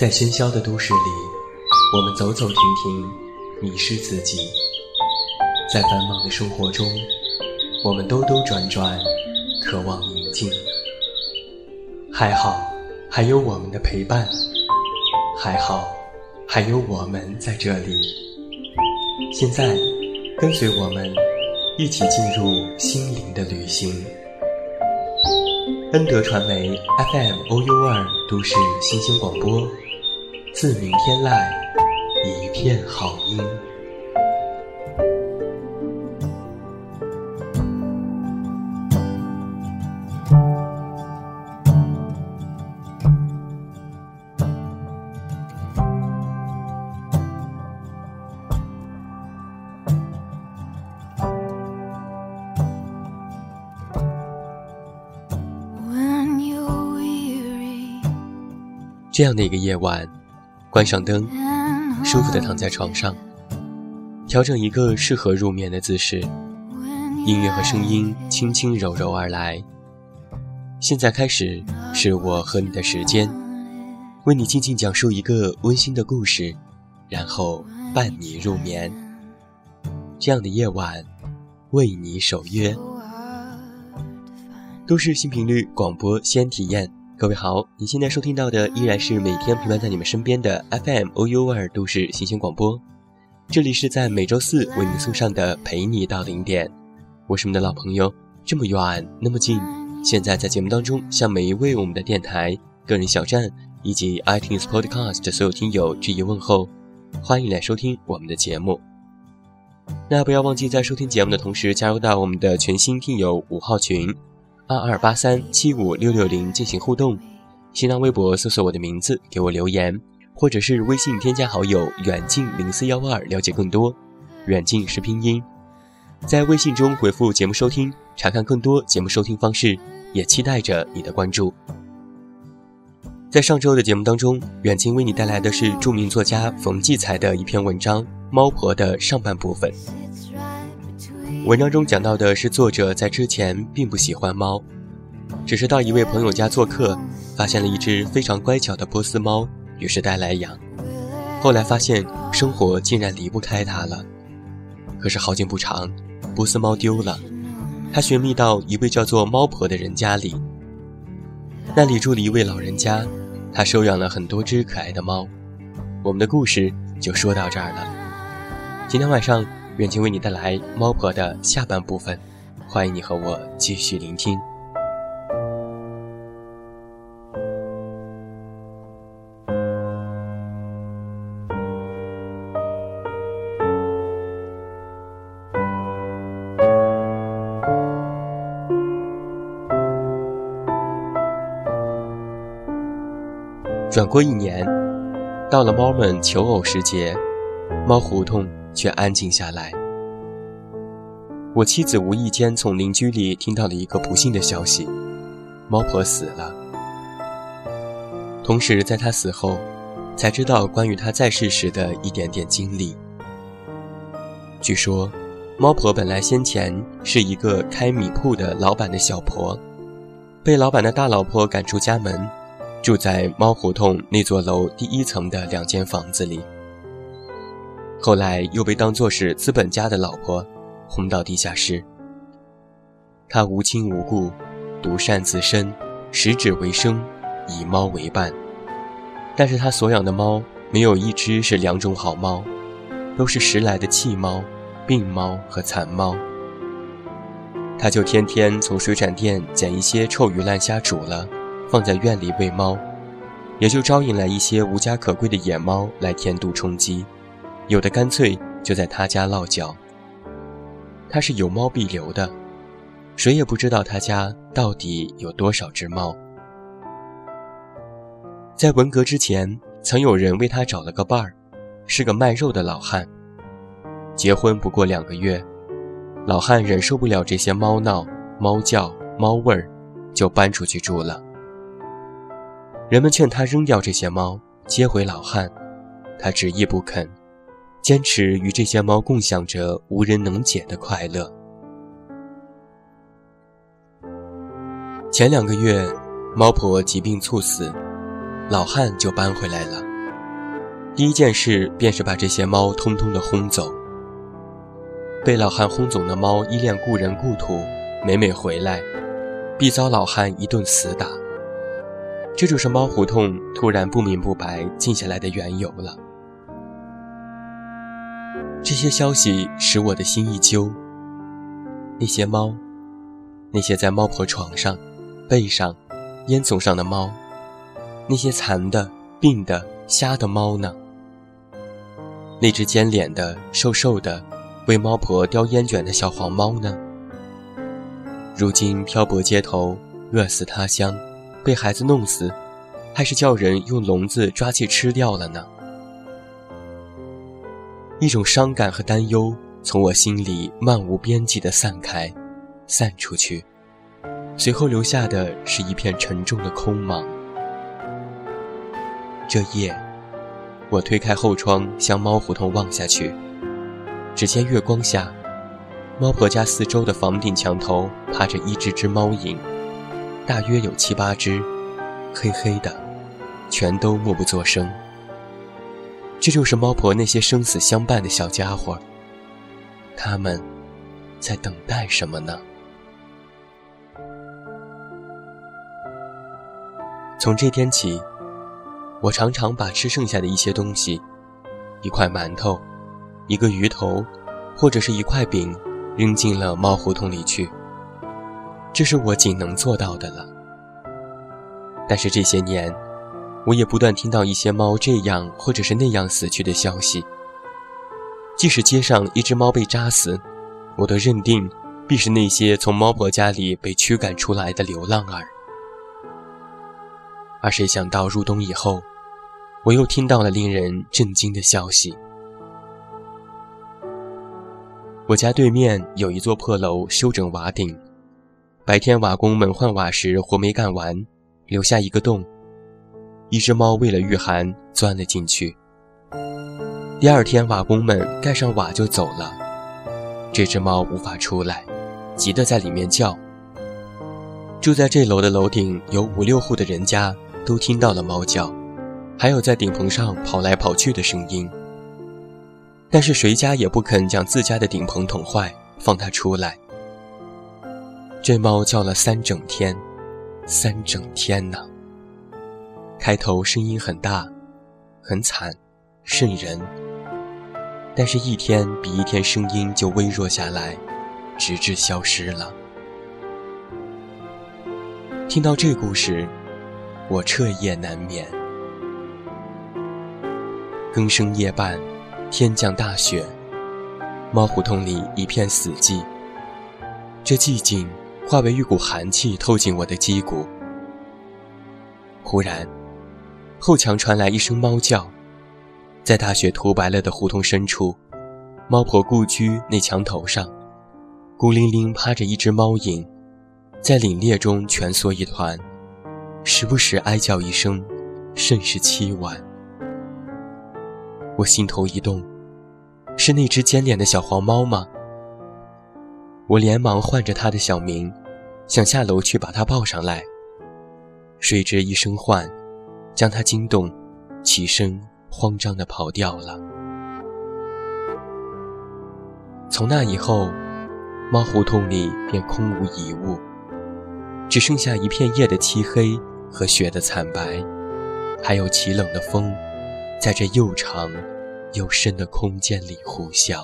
在喧嚣的都市里，我们走走停停，迷失自己；在繁忙的生活中，我们兜兜转转，渴望宁静。还好，还有我们的陪伴；还好，还有我们在这里。现在，跟随我们，一起进入心灵的旅行。恩德传媒 FM OU 二都市新兴广播。自明天籁，一片好音。这样的一个夜晚。关上灯，舒服的躺在床上，调整一个适合入眠的姿势，音乐和声音轻轻柔柔而来。现在开始是我和你的时间，为你静静讲述一个温馨的故事，然后伴你入眠。这样的夜晚，为你守约。都市新频率广播，先体验。各位好，你现在收听到的依然是每天陪伴在你们身边的 FM OU 二都市新鲜广播，这里是在每周四为你送上的陪你到零点，我是你们的老朋友，这么远那么近。现在在节目当中向每一位我们的电台、个人小站以及 iTunes Podcast 所有听友致以问候，欢迎来收听我们的节目。那不要忘记在收听节目的同时加入到我们的全新听友五号群。二二八三七五六六零进行互动，新浪微博搜索我的名字给我留言，或者是微信添加好友远近零四幺二了解更多。远近是拼音，在微信中回复节目收听，查看更多节目收听方式，也期待着你的关注。在上周的节目当中，远近为你带来的是著名作家冯骥才的一篇文章《猫婆》的上半部分。文章中讲到的是，作者在之前并不喜欢猫，只是到一位朋友家做客，发现了一只非常乖巧的波斯猫，于是带来养。后来发现生活竟然离不开它了。可是好景不长，波斯猫丢了。他寻觅到一位叫做猫婆的人家里，那里住了一位老人家，他收养了很多只可爱的猫。我们的故事就说到这儿了。今天晚上。远近为你带来《猫婆》的下半部分，欢迎你和我继续聆听。转过一年，到了猫们求偶时节，猫胡同。却安静下来。我妻子无意间从邻居里听到了一个不幸的消息：猫婆死了。同时，在她死后，才知道关于她在世时的一点点经历。据说，猫婆本来先前是一个开米铺的老板的小婆，被老板的大老婆赶出家门，住在猫胡同那座楼第一层的两间房子里。后来又被当作是资本家的老婆，轰到地下室。他无亲无故，独善自身，食指为生，以猫为伴。但是他所养的猫没有一只是两种好猫，都是拾来的弃猫、病猫和残猫。他就天天从水产店捡一些臭鱼烂虾煮了，放在院里喂猫，也就招引来一些无家可归的野猫来添堵充饥。有的干脆就在他家落脚。他是有猫必留的，谁也不知道他家到底有多少只猫。在文革之前，曾有人为他找了个伴儿，是个卖肉的老汉。结婚不过两个月，老汉忍受不了这些猫闹、猫叫、猫味儿，就搬出去住了。人们劝他扔掉这些猫，接回老汉，他执意不肯。坚持与这些猫共享着无人能解的快乐。前两个月，猫婆疾病猝死，老汉就搬回来了。第一件事便是把这些猫通通的轰走。被老汉轰走的猫依恋故人故土，每每回来，必遭老汉一顿死打。这就是猫胡同突然不明不白静下来的缘由了。这些消息使我的心一揪。那些猫，那些在猫婆床上、背上、烟囱上的猫，那些残的、病的、瞎的猫呢？那只尖脸的、瘦瘦的，为猫婆叼烟卷的小黄猫呢？如今漂泊街头，饿死他乡，被孩子弄死，还是叫人用笼子抓去吃掉了呢？一种伤感和担忧从我心里漫无边际地散开，散出去，随后留下的是一片沉重的空茫。这夜，我推开后窗，向猫胡同望下去，只见月光下，猫婆家四周的房顶墙头趴着一只只猫影，大约有七八只，黑黑的，全都默不作声。这就是猫婆那些生死相伴的小家伙，他们在等待什么呢？从这天起，我常常把吃剩下的一些东西，一块馒头，一个鱼头，或者是一块饼，扔进了猫胡同里去。这是我仅能做到的了。但是这些年，我也不断听到一些猫这样或者是那样死去的消息。即使街上一只猫被扎死，我都认定必是那些从猫婆家里被驱赶出来的流浪儿。而谁想到入冬以后，我又听到了令人震惊的消息：我家对面有一座破楼，修整瓦顶，白天瓦工们换瓦时活没干完，留下一个洞。一只猫为了御寒钻了进去。第二天，瓦工们盖上瓦就走了，这只猫无法出来，急得在里面叫。住在这楼的楼顶有五六户的人家都听到了猫叫，还有在顶棚上跑来跑去的声音。但是谁家也不肯将自家的顶棚捅坏，放它出来。这猫叫了三整天，三整天呢。开头声音很大，很惨，瘆人。但是，一天比一天声音就微弱下来，直至消失了。听到这故事，我彻夜难眠。更生夜半，天降大雪，猫胡同里一片死寂。这寂静化为一股寒气透进我的肌骨。忽然。后墙传来一声猫叫，在大雪涂白了的胡同深处，猫婆故居那墙头上，孤零零趴着一只猫影，在凛冽中蜷缩一团，时不时哀叫一声，甚是凄婉。我心头一动，是那只尖脸的小黄猫吗？我连忙唤着它的小名，想下楼去把它抱上来，谁知一声唤。将他惊动，起身慌张地跑掉了。从那以后，猫胡同里便空无一物，只剩下一片夜的漆黑和雪的惨白，还有奇冷的风，在这又长又深的空间里呼啸。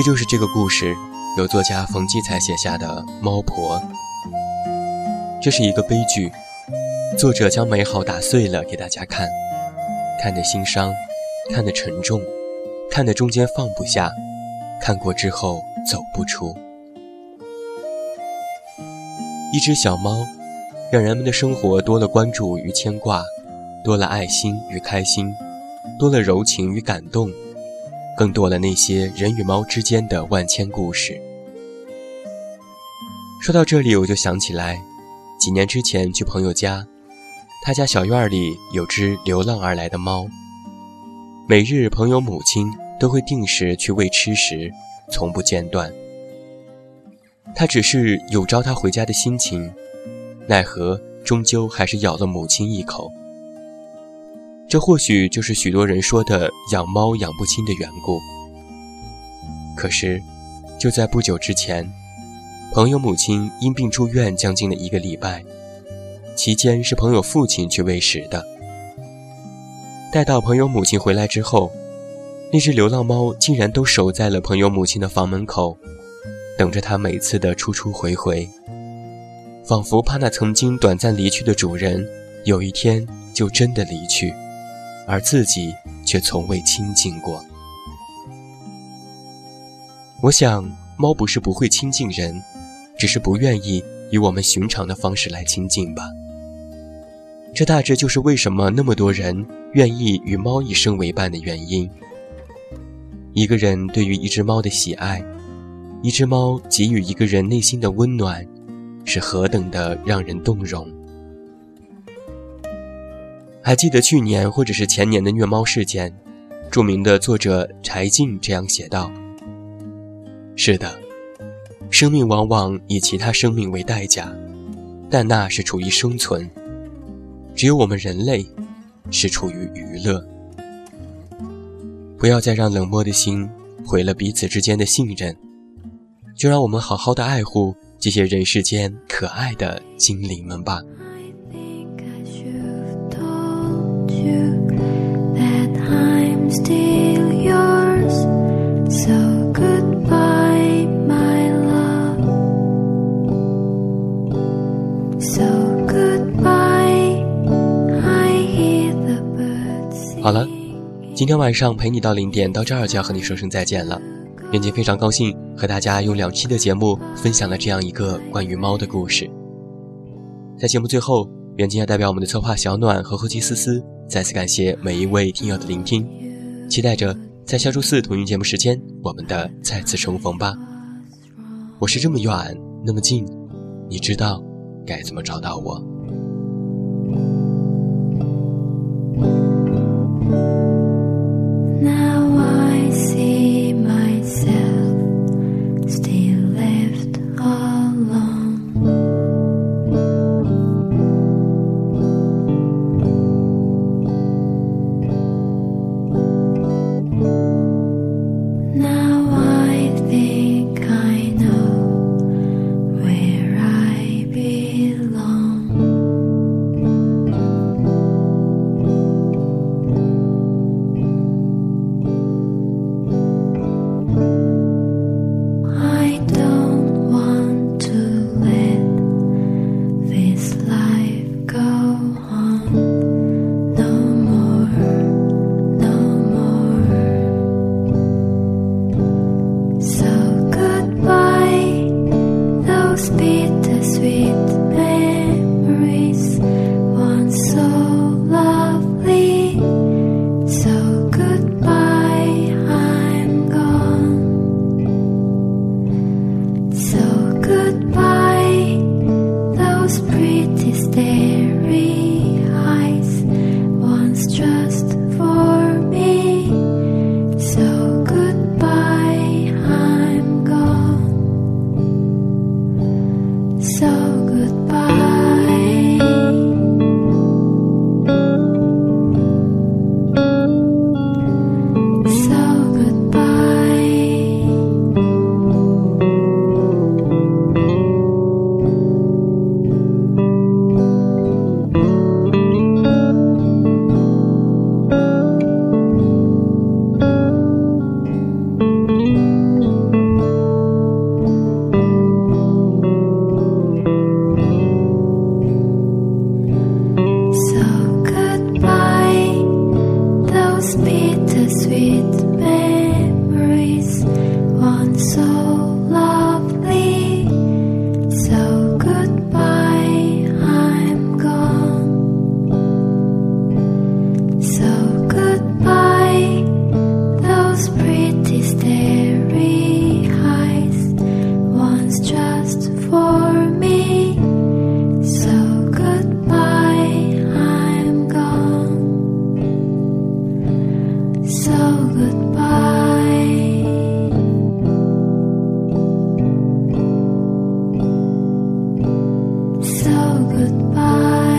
这就是这个故事，由作家冯骥才写下的《猫婆》。这是一个悲剧，作者将美好打碎了给大家看，看得心伤，看得沉重，看得中间放不下，看过之后走不出。一只小猫，让人们的生活多了关注与牵挂，多了爱心与开心，多了柔情与感动。更多了那些人与猫之间的万千故事。说到这里，我就想起来，几年之前去朋友家，他家小院里有只流浪而来的猫。每日朋友母亲都会定时去喂吃食，从不间断。他只是有招他回家的心情，奈何终究还是咬了母亲一口。这或许就是许多人说的养猫养不亲的缘故。可是，就在不久之前，朋友母亲因病住院将近了一个礼拜，期间是朋友父亲去喂食的。待到朋友母亲回来之后，那只流浪猫竟然都守在了朋友母亲的房门口，等着他每次的出出回回，仿佛怕那曾经短暂离去的主人有一天就真的离去。而自己却从未亲近过。我想，猫不是不会亲近人，只是不愿意以我们寻常的方式来亲近吧。这大致就是为什么那么多人愿意与猫一生为伴的原因。一个人对于一只猫的喜爱，一只猫给予一个人内心的温暖，是何等的让人动容。还记得去年或者是前年的虐猫事件，著名的作者柴静这样写道：“是的，生命往往以其他生命为代价，但那是处于生存；只有我们人类，是处于娱乐。不要再让冷漠的心毁了彼此之间的信任，就让我们好好的爱护这些人世间可爱的精灵们吧。”好了，今天晚上陪你到零点，到这儿就要和你说声再见了。袁姐非常高兴和大家用两期的节目分享了这样一个关于猫的故事。在节目最后，袁姐要代表我们的策划小暖和后期思思，再次感谢每一位听友的聆听，期待着在下周四同一节目时间我们的再次重逢吧。我是这么远那么近，你知道该怎么找到我 goodbye.